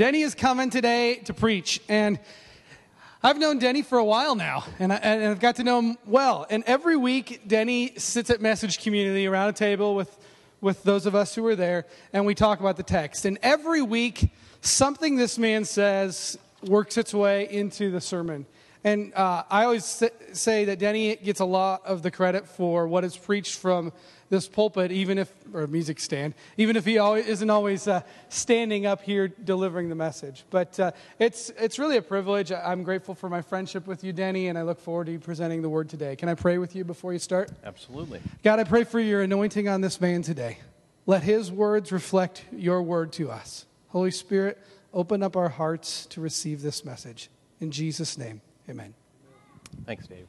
Denny is coming today to preach, and I've known Denny for a while now, and, I, I've got to know him well. And every week, Denny sits at Message Community around a table with, with those of us who are there, and we talk about the text. And every week, something this man says works its way into the sermon. And uh, I always say that Denny gets a lot of the credit for what is preached from this pulpit, even if, or music stand, even if he always, isn't always uh, standing up here delivering the message. But uh, it's, it's really a privilege. I'm grateful for my friendship with you, Denny, and I look forward to you presenting the word today. Can I pray with you before you start? Absolutely. God, I pray for your anointing on this man today. Let his words reflect your word to us. Holy Spirit, open up our hearts to receive this message. In Jesus' name, amen. Thanks, Dave.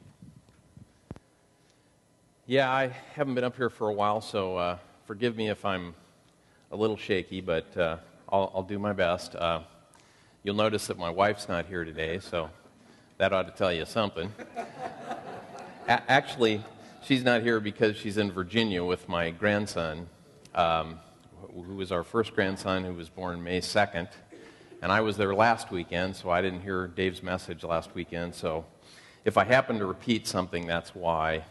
Yeah, I haven't been up here for a while, so uh, forgive me if I'm a little shaky, but uh, I'll, I'll, do my best. Uh, you'll notice that my wife's not here today, so that ought to tell you something. A- actually, she's not here because she's in Virginia with my grandson, um, who was our first grandson, who was born May 2nd. And I was there last weekend, so I didn't hear Dave's message last weekend. So if I happen to repeat something, that's why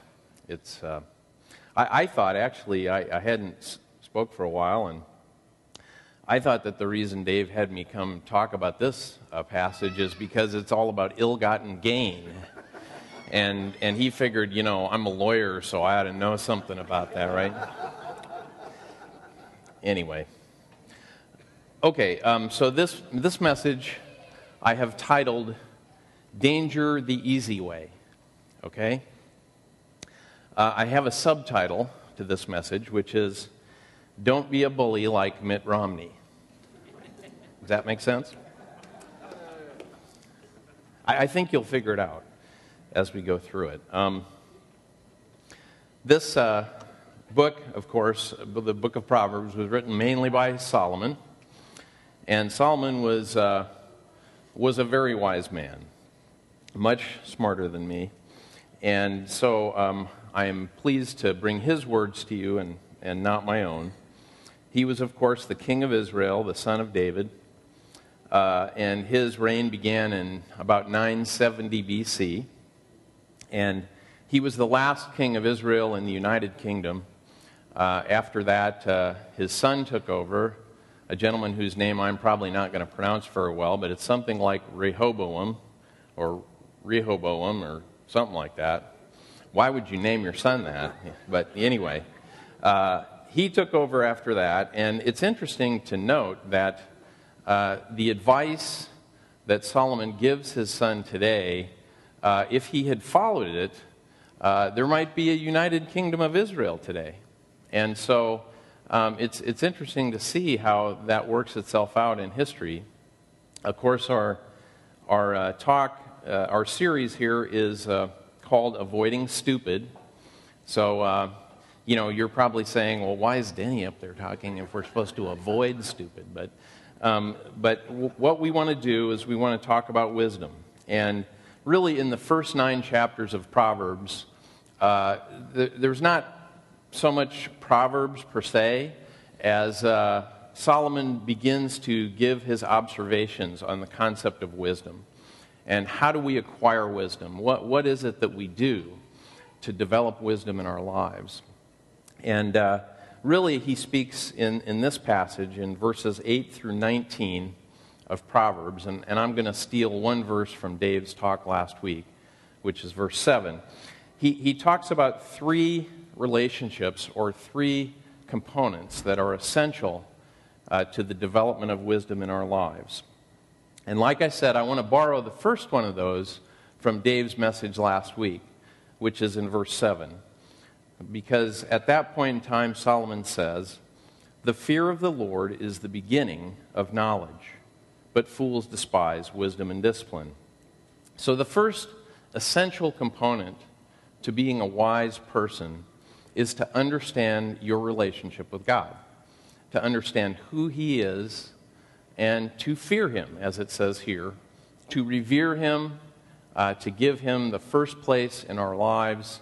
it's, uh, I, I, thought actually, I, I hadn't spoke for a while, and I thought that the reason Dave had me come talk about this uh, passage is because it's all about ill gotten gain. And, and he figured, you know, I'm a lawyer, so I ought to know something about that, right? anyway. Okay, um, so this, this message I have titled Danger the Easy Way. Okay? Uh, I have a subtitle to this message, which is Don't Be a Bully Like Mitt Romney. Does that make sense? I, I think you'll figure it out as we go through it. Um, this uh, book, of course, the book of Proverbs, was written mainly by Solomon. And Solomon was, uh, was a very wise man, much smarter than me. And so um, I am pleased to bring his words to you and, and not my own. He was, of course, the king of Israel, the son of David, uh, and his reign began in about 970 BC. And he was the last king of Israel in the United Kingdom. Uh, after that, uh, his son took over, a gentleman whose name I'm probably not going to pronounce very well, but it's something like Rehoboam or Rehoboam or something like that why would you name your son that? But anyway, uh, he took over after that, and it's interesting to note that uh, the advice that Solomon gives his son today, uh, if he had followed it, uh, there might be a united kingdom of Israel today. And so um, it's, it's interesting to see how that works itself out in history. Of course, our, our uh, talk, uh, our series here is called Avoiding Stupid. So, uh, you know, you're probably saying, well, why is Denny up there talking if we're supposed to avoid stupid? But, um, but w- what we want to do is we want to talk about wisdom. And really, in the first nine chapters of Proverbs, uh, th- there's not so much Proverbs per se as uh, Solomon begins to give his observations on the concept of wisdom. And how do we acquire wisdom? What, what is it that we do to develop wisdom in our lives? And uh, really, he speaks in, in this passage in verses 8 through 19 of Proverbs. And, and I'm going to steal one verse from Dave's talk last week, which is verse 7. He, he talks about three relationships or three components that are essential uh, to the development of wisdom in our lives. And like I said, I want to borrow the first one of those from Dave's message last week, which is in verse 7. Because at that point in time, Solomon says, The fear of the Lord is the beginning of knowledge, but fools despise wisdom and discipline. So the first essential component to being a wise person is to understand your relationship with God, to understand who He is and to fear him, as it says here, to revere him, uh, to give him the first place in our lives.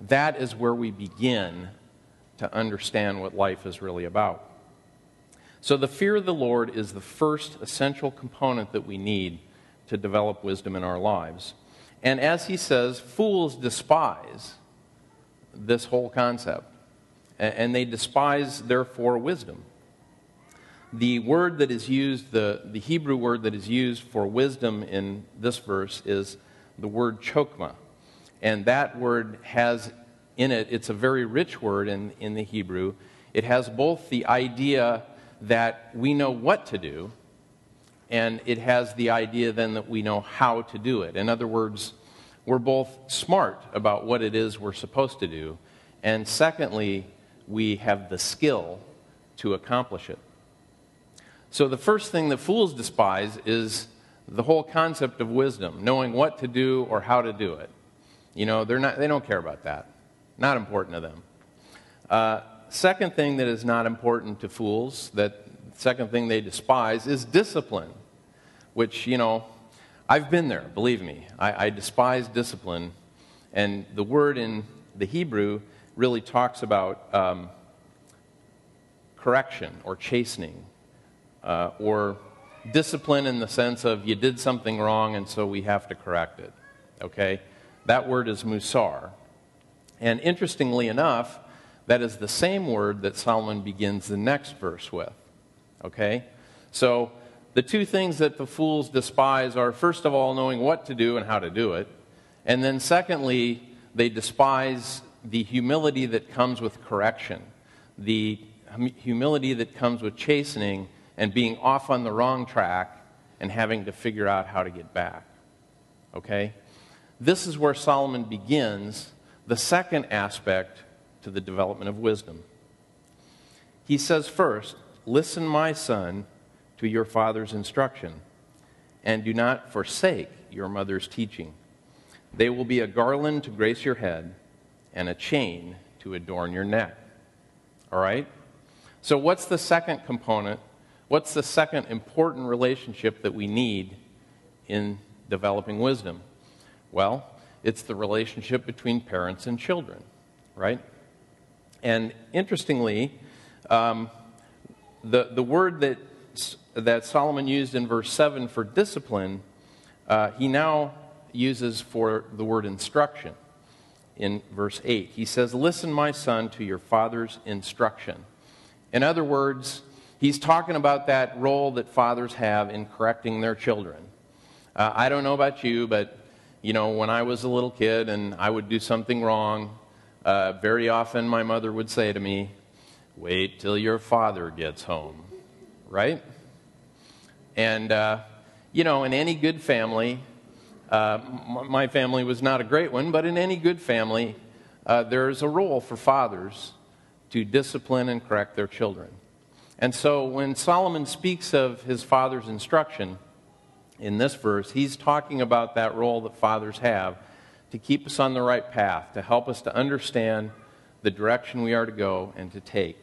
That is where we begin to understand what life is really about. So, the fear of the Lord is the first essential component that we need to develop wisdom in our lives. And as he says, fools despise this whole concept, and they despise, therefore, wisdom. The word that is used, the, the Hebrew word that is used for wisdom in this verse is the word chokmah. And that word has in it, it's a very rich word in, in the Hebrew. It has both the idea that we know what to do, and it has the idea then that we know how to do it. In other words, we're both smart about what it is we're supposed to do, and secondly, we have the skill to accomplish it. So, the first thing that fools despise is the whole concept of wisdom, knowing what to do or how to do it. You know, they're not, they don't care about that. Not important to them. Uh, second thing that is not important to fools, that second thing they despise, is discipline, which, you know, I've been there, believe me. I, I despise discipline. And the word in the Hebrew really talks about um, correction or chastening, uh, or discipline in the sense of you did something wrong and so we have to correct it. Okay? That word is musar. And interestingly enough, that is the same word that Solomon begins the next verse with. Okay? So, the two things that the fools despise are, first of all, knowing what to do and how to do it. And then, secondly, they despise the humility that comes with correction, the humility that comes with chastening and being off on the wrong track and having to figure out how to get back. Okay? This is where Solomon begins the second aspect to the development of wisdom. He says, first, listen, my son, to your father's instruction, and do not forsake your mother's teaching. They will be a garland to grace your head and a chain to adorn your neck. All right? So, what's the second component? What's the second important relationship that we need in developing wisdom? Well, it's the relationship between parents and children, right? And interestingly, um, the, the word that, that Solomon used in verse 7 for discipline, uh, he now uses for the word instruction in verse 8. He says, Listen, my son, to your father's instruction. In other words, he's talking about that role that fathers have in correcting their children. Uh, I don't know about you, but you know, when I was a little kid and I would do something wrong, uh, very often my mother would say to me, Wait till your father gets home, right? And, uh, you know, in any good family, uh, my family was not a great one, but in any good family, uh, there's a role for fathers to discipline and correct their children. And so when Solomon speaks of his father's instruction, in this verse, he's talking about that role that fathers have to keep us on the right path, to help us to understand the direction we are to go and to take.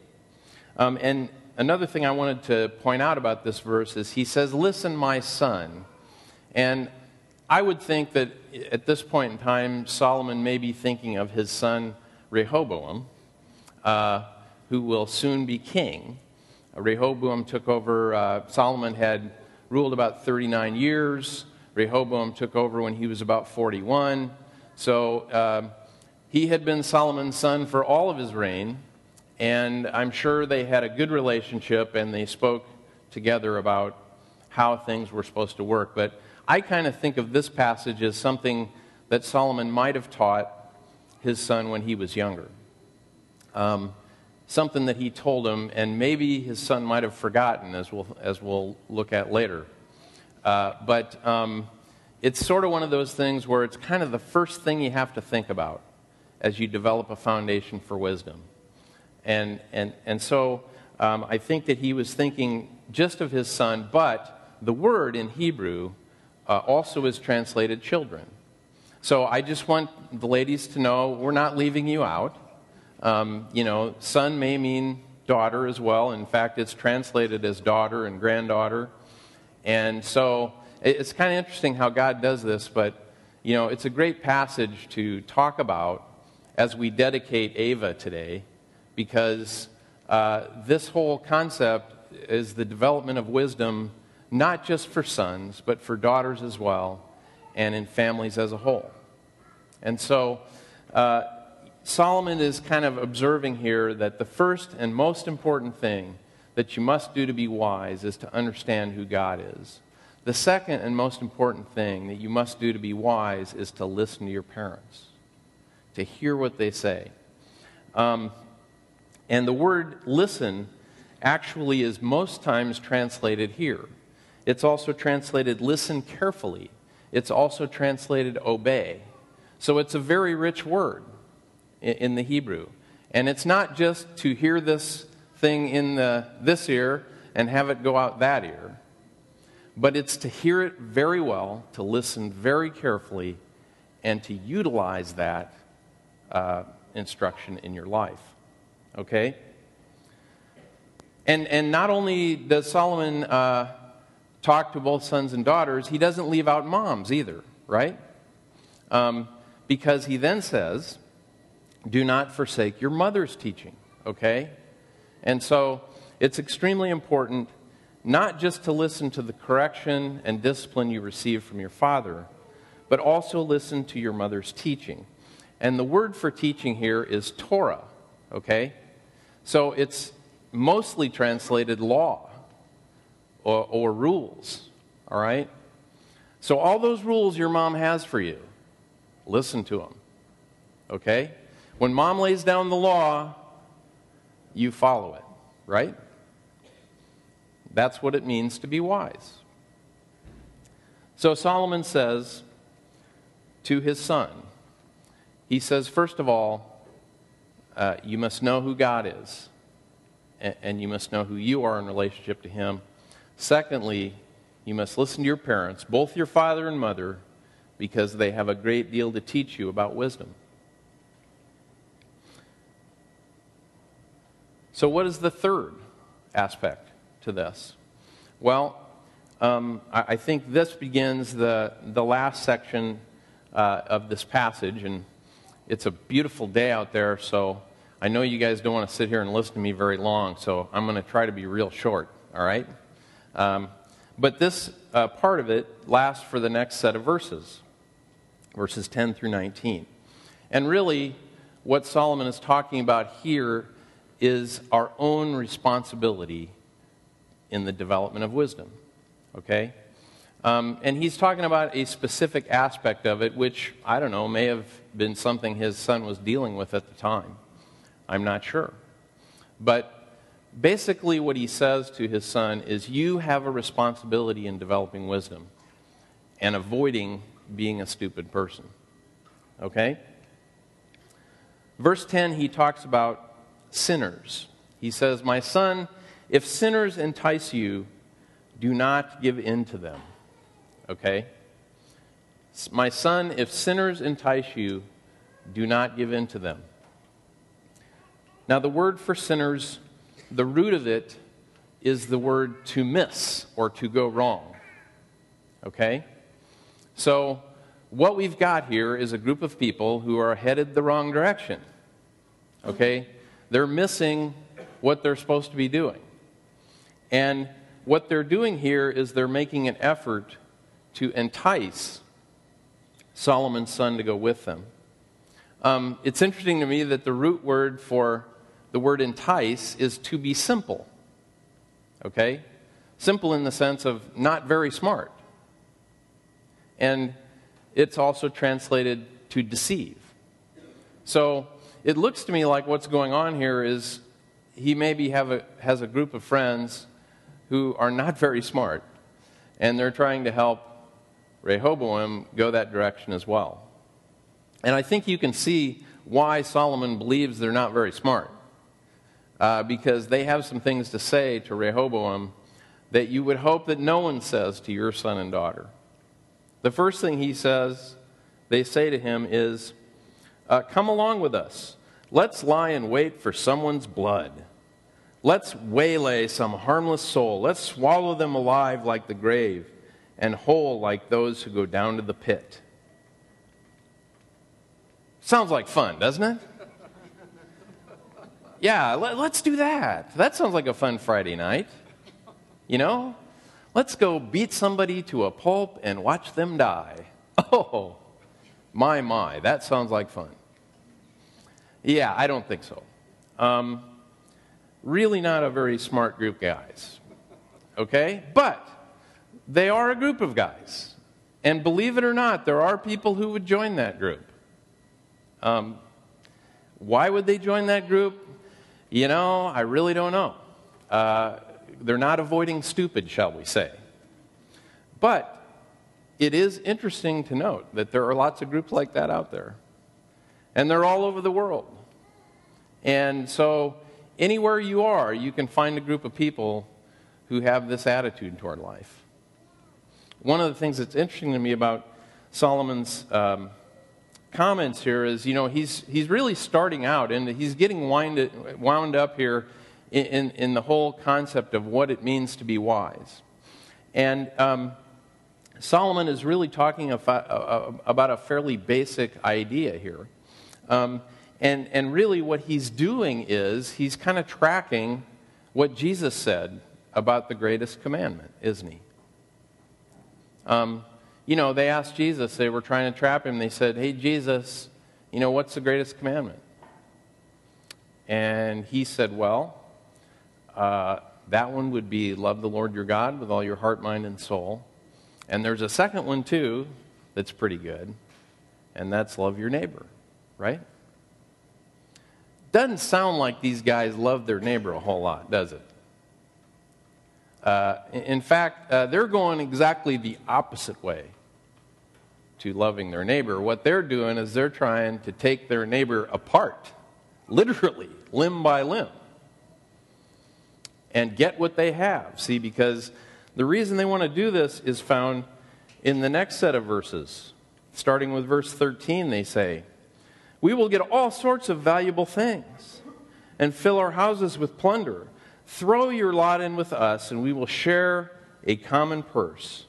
Um, and another thing I wanted to point out about this verse is he says, Listen, my son. And I would think that at this point in time, Solomon may be thinking of his son Rehoboam, uh, who will soon be king. Rehoboam took over, uh, Solomon had ruled about 39 years. Rehoboam took over when he was about 41. So uh, he had been Solomon's son for all of his reign, and I'm sure they had a good relationship and they spoke together about how things were supposed to work. But I kind of think of this passage as something that Solomon might have taught his son when he was younger. Um, something that he told him, and maybe his son might have forgotten, as we'll, as we'll look at later. Uh, but um, it's sort of one of those things where it's kind of the first thing you have to think about as you develop a foundation for wisdom. And, and, and so um, I think that he was thinking just of his son, but the word in Hebrew uh, also is translated children. So I just want the ladies to know we're not leaving you out. Um, you know, son may mean daughter as well. In fact, it's translated as daughter and granddaughter. And so it's kind of interesting how God does this, but, you know, it's a great passage to talk about as we dedicate Ava today because uh, this whole concept is the development of wisdom, not just for sons, but for daughters as well, and in families as a whole. And so, uh, Solomon is kind of observing here that the first and most important thing that you must do to be wise is to understand who God is. The second and most important thing that you must do to be wise is to listen to your parents, to hear what they say. Um, and the word listen actually is most times translated here. It's also translated listen carefully. It's also translated obey. So it's a very rich word in the Hebrew. And it's not just to hear this thing in the, this ear and have it go out that ear, but it's to hear it very well, to listen very carefully, and to utilize that uh, instruction in your life. Okay? And, and not only does Solomon uh, talk to both sons and daughters, he doesn't leave out moms either, right? Um, because he then says, Do not forsake your mother's teaching, okay? And so it's extremely important not just to listen to the correction and discipline you receive from your father, but also listen to your mother's teaching. And the word for teaching here is Torah, okay? So it's mostly translated law or, or rules, all right? So all those rules your mom has for you, listen to them, okay? When mom lays down the law, you follow it, right? That's what it means to be wise. So Solomon says to his son, he says, first of all, uh, you must know who God is, and, and you must know who you are in relationship to Him. Secondly, you must listen to your parents, both your father and mother, because they have a great deal to teach you about wisdom. So, what is the third aspect to this? Well, um, I, I, think this begins the, the last section uh, of this passage, and it's a beautiful day out there, so I know you guys don't want to sit here and listen to me very long, so I'm going to try to be real short, all right? Um, but this uh, part of it lasts for the next set of verses, verses 10 through 19. And really, what Solomon is talking about here is our own responsibility in the development of wisdom, okay? Um, and he's talking about a specific aspect of it, which, I don't know, may have been something his son was dealing with at the time. I'm not sure. But basically, what he says to his son is you have a responsibility in developing wisdom and avoiding being a stupid person. Okay? Verse 10, he talks about sinners. He says, My son, if sinners entice you, do not give in to them. Okay? My son, if sinners entice you, do not give in to them. Now, the word for sinners, the root of it is the word to miss or to go wrong. Okay? So, what we've got here is a group of people who are headed the wrong direction. Okay? They're missing what they're supposed to be doing. And what they're doing here is they're making an effort to entice Solomon's son to go with them. Um, it's interesting to me that the root word for the word entice is to be simple. Okay? Simple in the sense of not very smart. And it's also translated to deceive. So it looks to me like what's going on here is he maybe a, has a group of friends who are not very smart, and they're trying to help Rehoboam go that direction as well. And I think you can see why Solomon believes they're not very smart uh, because they have some things to say to Rehoboam that you would hope that no one says to your son and daughter. The first thing he says, they say to him, is, uh, Come along with us. Let's lie in wait for someone's blood. Let's waylay some harmless soul. Let's swallow them alive like the grave and whole like those who go down to the pit. Sounds like fun, doesn't it? Yeah, let, us do that. That sounds like a fun Friday night. You know? Let's go beat somebody to a pulp and watch them die. Oh, my, my, that sounds like fun. Yeah, I don't think so. Um, really not a very smart group guys. Okay? But they are a group of guys. And believe it or not, there are people who would join that group. Um, why would they join that group? You know, I really don't know. Uh, they're not avoiding stupid, shall we say. But it is interesting to note that there are lots of groups like that out there. And they're all over the world. And so, anywhere you are, you can find a group of people who have this attitude toward life. One of the things that's interesting to me about Solomon's um, comments here is, you know, he's, he's really starting out and he's getting wind, wound up here in, in, in the whole concept of what it means to be wise. And um, Solomon is really talking about a fairly basic idea here. Um, and, and really, what he's doing is he's kind of tracking what Jesus said about the greatest commandment, isn't he? Um, you know, they asked Jesus, they were trying to trap him. They said, Hey, Jesus, you know, what's the greatest commandment? And he said, Well, uh, that one would be love the Lord your God with all your heart, mind, and soul. And there's a second one, too, that's pretty good, and that's love your neighbor, right? Doesn't sound like these guys love their neighbor a whole lot, does it? Uh, in fact, uh, they're going exactly the opposite way to loving their neighbor. What they're doing is they're trying to take their neighbor apart, literally, limb by limb, and get what they have. See, because the reason they want to do this is found in the next set of verses. Starting with verse 13, they say, We will get all sorts of valuable things and fill our houses with plunder. Throw your lot in with us, and we will share a common purse.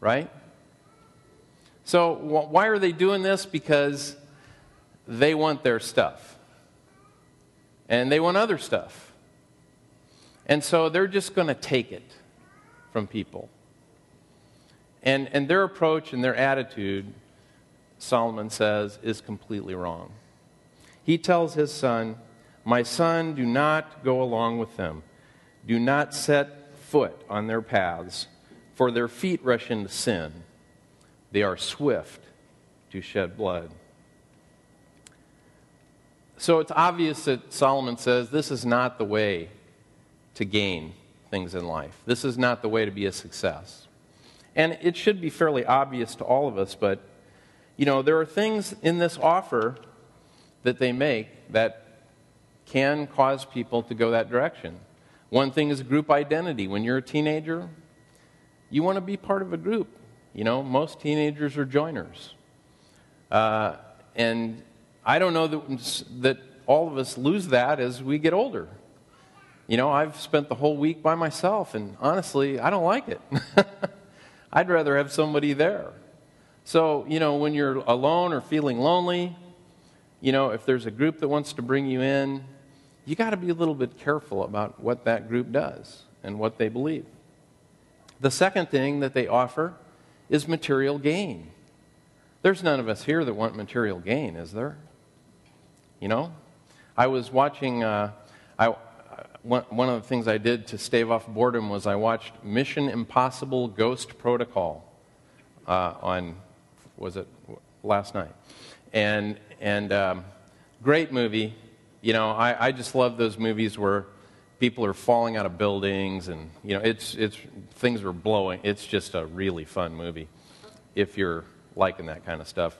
Right? So, why are they doing this? Because they want their stuff. And they want other stuff. And so they're just going to take it from people. And, and their approach and their attitude, Solomon says, is completely wrong. He tells his son, My son, do not go along with them. Do not set foot on their paths, for their feet rush into sin. They are swift to shed blood. So it's obvious that Solomon says this is not the way to gain things in life. This is not the way to be a success. And it should be fairly obvious to all of us, but you know, there are things in this offer that they make that can cause people to go that direction. One thing is group identity. When you're a teenager, you want to be part of a group. You know, most teenagers are joiners. Uh, and I don't know that, that all of us lose that as we get older. You know, I've spent the whole week by myself, and honestly, I don't like it. I'd rather have somebody there. So, you know, when you're alone or feeling lonely, you know, if there's a group that wants to bring you in, you got to be a little bit careful about what that group does and what they believe. The second thing that they offer is material gain. There's none of us here that want material gain, is there? You know? I was watching, uh, I, one, of the things I did to stave off boredom was I watched Mission Impossible Ghost Protocol uh, on, was it last night? And, and um, great movie. You know, I, I just love those movies where people are falling out of buildings and, you know, it's, it's, things are blowing. It's just a really fun movie if you're liking that kind of stuff.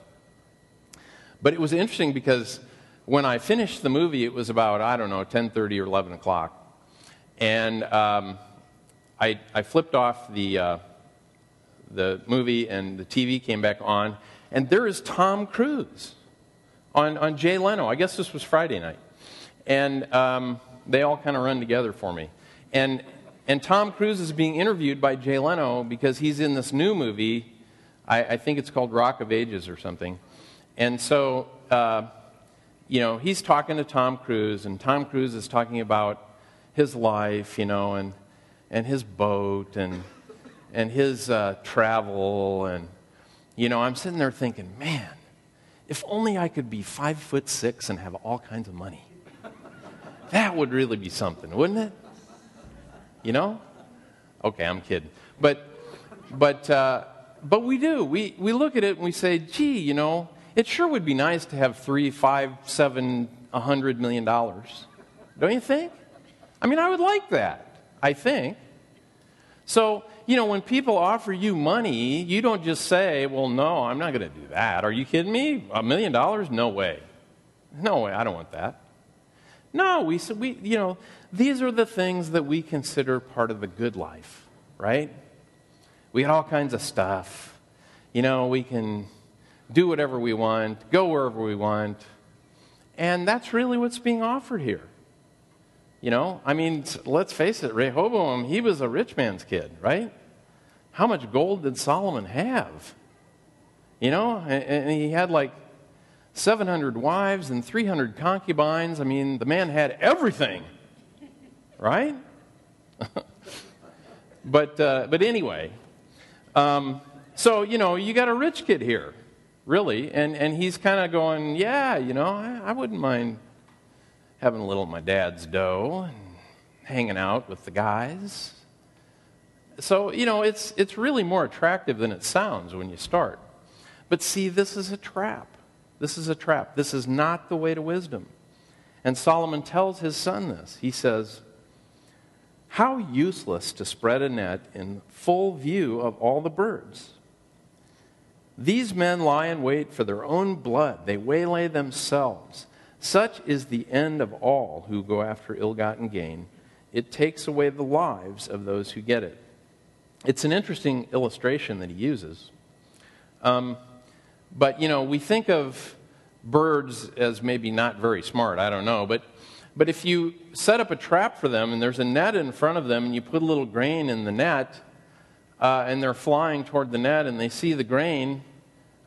But it was interesting because when I finished the movie, it was about, I don't know, 10.30 or 11 o'clock. And um, I, I, flipped off the, uh, the movie, and the TV came back on. And there is Tom Cruise on, on Jay Leno. I guess this was Friday night. And um, they all kind of run together for me. And, and Tom Cruise is being interviewed by Jay Leno because he's in this new movie. I, I think it's called Rock of Ages or something. And so uh, you know, he's talking to Tom Cruise, and Tom Cruise is talking about his life, you know, and, and his boat and, and his uh, travel. And, you know, I'm sitting there thinking, man, if only I could be five foot six and have all kinds of money. That would really be something, wouldn't it? You know? Okay, I'm kidding. But, but, uh, but we do. We, we look at it and we say, gee, you know, it sure would be nice to have three, five, seven, a hundred million dollars. Don't you think? I mean, I would like that, I think. So, you know, when people offer you money, you don't just say, well, no, I'm not going to do that. Are you kidding me? A million dollars? No way. No way, I don't want that. No, we, said we, you know, these are the things that we consider part of the good life, right? We got all kinds of stuff. You know, we can do whatever we want, go wherever we want. And that's really what's being offered here. You know, I mean, let's face it, Rehoboam, he was a rich man's kid, right? How much gold did Solomon have? You know, and, he had like 700 wives and 300 concubines. I mean, the man had everything, right? but, uh, but anyway, um, so, you know, you got a rich kid here, really, and, and he's kind of going, yeah, you know, I, I wouldn't mind having a little of my dad's dough and hanging out with the guys. So, you know, it's, it's really more attractive than it sounds when you start. But see, this is a trap. This is a trap. This is not the way to wisdom. And Solomon tells his son this. He says, How useless to spread a net in full view of all the birds. These men lie in wait for their own blood, they waylay themselves. Such is the end of all who go after ill gotten gain. It takes away the lives of those who get it. It's an interesting illustration that he uses. Um, but, you know, we think of birds as maybe not very smart. I don't know. But, but if you set up a trap for them and there's a net in front of them and you put a little grain in the net uh, and they're flying toward the net and they see the grain,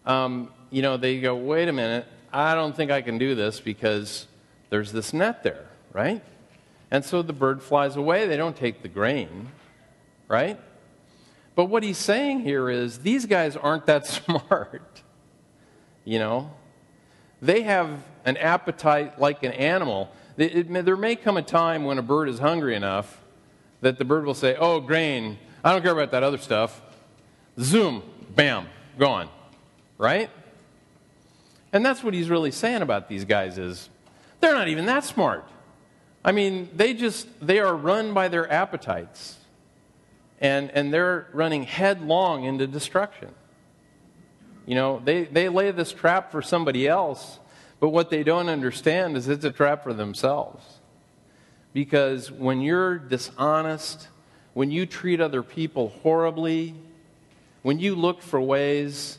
um, you know, they go, wait a minute, I don't think I can do this because there's this net there, right? And so the bird flies away. They don't take the grain, right? But what he's saying here is these guys aren't that smart. You know? They have an appetite like an animal. It, it, there may come a time when a bird is hungry enough that the bird will say, Oh, grain, I don't care about that other stuff. Zoom, bam, gone. Right? And that's what he's really saying about these guys is they're not even that smart. I mean, they just they are run by their appetites. And and they're running headlong into destruction. You know, they, they lay this trap for somebody else, but what they don't understand is it's a trap for themselves. Because when you're dishonest, when you treat other people horribly, when you look for ways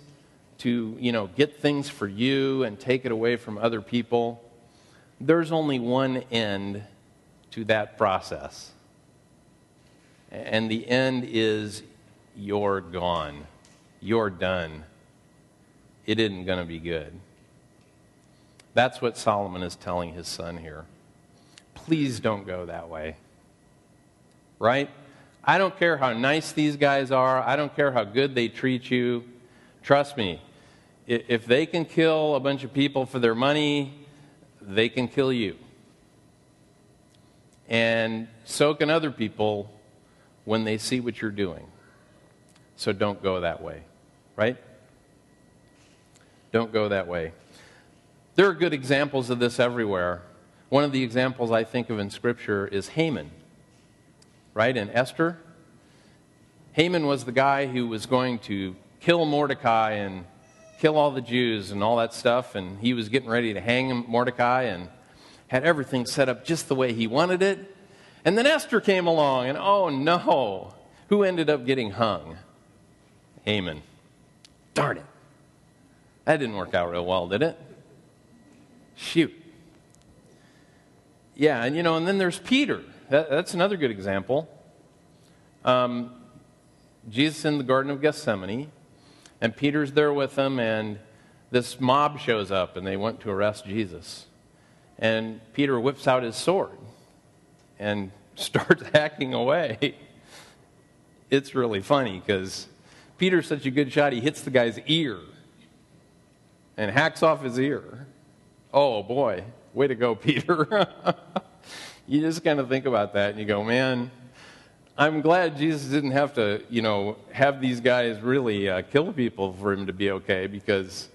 to, you know, get things for you and take it away from other people, there's only one end to that process. And the end is you're gone. You're done. It isn't going to be good. That's what Solomon is telling his son here. Please don't go that way. Right? I don't care how nice these guys are. I don't care how good they treat you. Trust me, if they can kill a bunch of people for their money, they can kill you. And so can other people when they see what you're doing. So don't go that way, right? Don't go that way. There are good examples of this everywhere. One of the examples I think of in Scripture is Haman, right? In Esther. Haman was the guy who was going to kill Mordecai and kill all the Jews and all that stuff. And he was getting ready to hang Mordecai and had everything set up just the way he wanted it. And then Esther came along, and oh no, who ended up getting hung? Haman. Darn it. That didn't work out real well, did it? Shoot. Yeah, and you know, and then there's Peter. That, that's another good example. Um, Jesus in the Garden of Gethsemane. And Peter's there with him, and this mob shows up, and they want to arrest Jesus. And Peter whips out his sword and starts hacking away. it's really funny because Peter's such a good shot, he hits the guy's ear and hacks off his ear. Oh boy, way to go, Peter. You just kind of think about that and you go, man, I'm glad Jesus didn't have to, you know, have these guys really uh, kill people for him to be okay because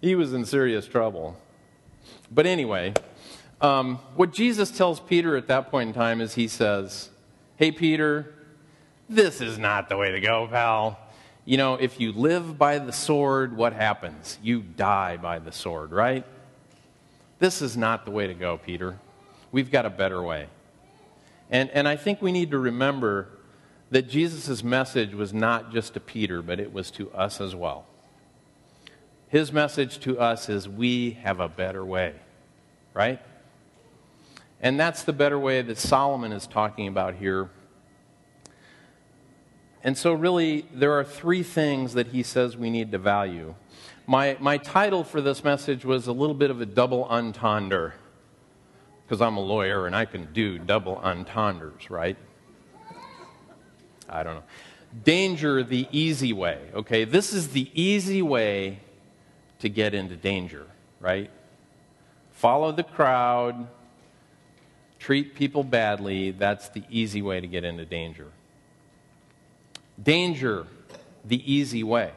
he was in serious trouble. But anyway, um, what Jesus tells Peter at that point in time is he says, Hey, Peter, this is not the way to go, pal. You know, if you live by the sword, what happens? You die by the sword, right? This is not the way to go, Peter. We've got a better way. And, and I think we need to remember that Jesus' message was not just to Peter, but it was to us as well. His message to us is we have a better way, right? And that's the better way that Solomon is talking about here. And so, really, there are three things that he says we need to value. My, my title for this message was a little bit of a double entendre, because I'm a lawyer and I can do double entendres, right? I don't know. Danger the easy way, okay? This is the easy way to get into danger, right? Follow the crowd, treat people badly, that's the easy way to get into danger. Danger, the easy way,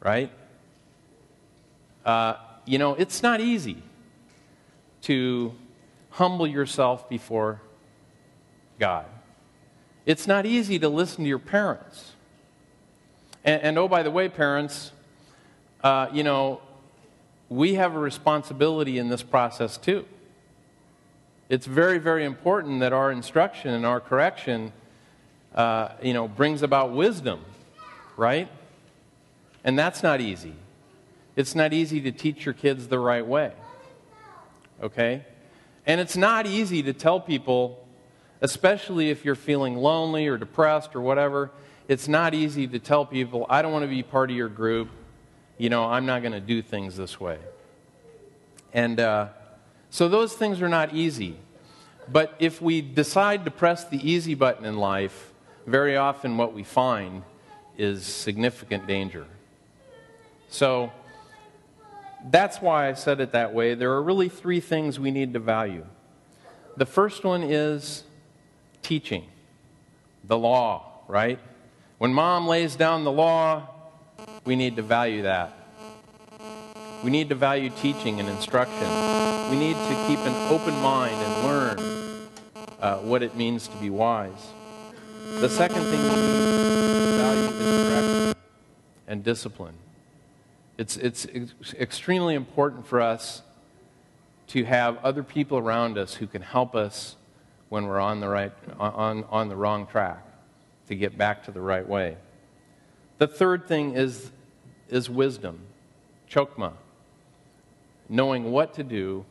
right? Uh, you know, it's not easy to humble yourself before God. It's not easy to listen to your parents. And, and oh, by the way, parents, uh, you know, we have a responsibility in this process too. It's very, very important that our instruction and our correction, uh, you know, brings about wisdom, right? And that's not easy. It's not easy to teach your kids the right way, okay? And it's not easy to tell people, especially if you're feeling lonely or depressed or whatever, it's not easy to tell people, I don't want to be part of your group you know, I'm not going to do things this way. And uh, so those things are not easy. But if we decide to press the easy button in life, very often what we find is significant danger. So that's why I said it that way. There are really three things we need to value. The first one is teaching, the law, right? When mom lays down the law, we need to value that. We need to value teaching and instruction. We need to keep an open mind and learn uh, what it means to be wise. The second thing we need to value is correction and discipline. It's, it's ex- extremely important for us to have other people around us who can help us when we're on the, right, on, on the wrong track to get back to the right way. The third thing is, is wisdom, chokma, knowing what to do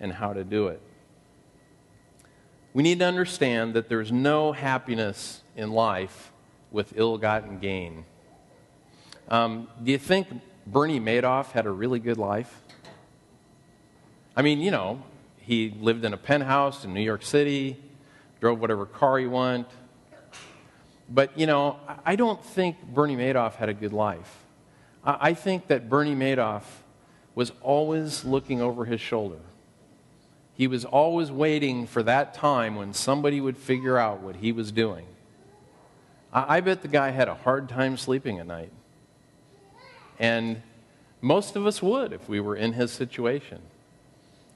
and how to do it. We need to understand that there's no happiness in life with ill gotten gain. Um, do you think Bernie Madoff had a really good life? I mean, you know, he lived in a penthouse in New York City, drove whatever car he wanted, but, you know, I don't think Bernie Madoff had a good life. I think that Bernie Madoff was always looking over his shoulder. He was always waiting for that time when somebody would figure out what he was doing. I, bet the guy had a hard time sleeping at night. And most of us would if we were in his situation.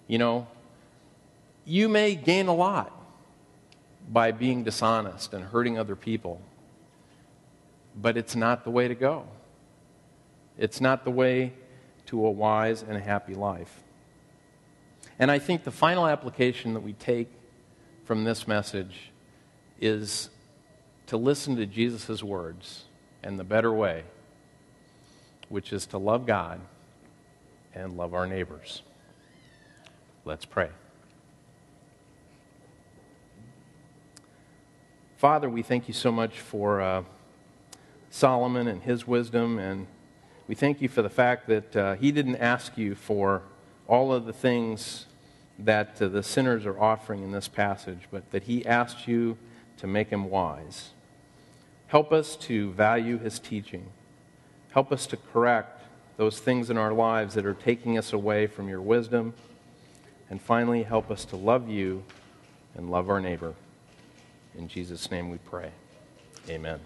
You know, you may gain a lot by being dishonest and hurting other people. But it's not the way to go. It's not the way to a wise and happy life. And I think the final application that we take from this message is to listen to Jesus' words and the better way, which is to love God and love our neighbors. Let's pray. Father, we thank you so much for uh, Solomon and his wisdom, and we thank you for the fact that uh, he didn't ask you for all of the things that uh, the sinners are offering in this passage, but that he asked you to make him wise. Help us to value his teaching. Help us to correct those things in our lives that are taking us away from your wisdom. And finally, help us to love you and love our neighbor. In Jesus' name we pray. Amen.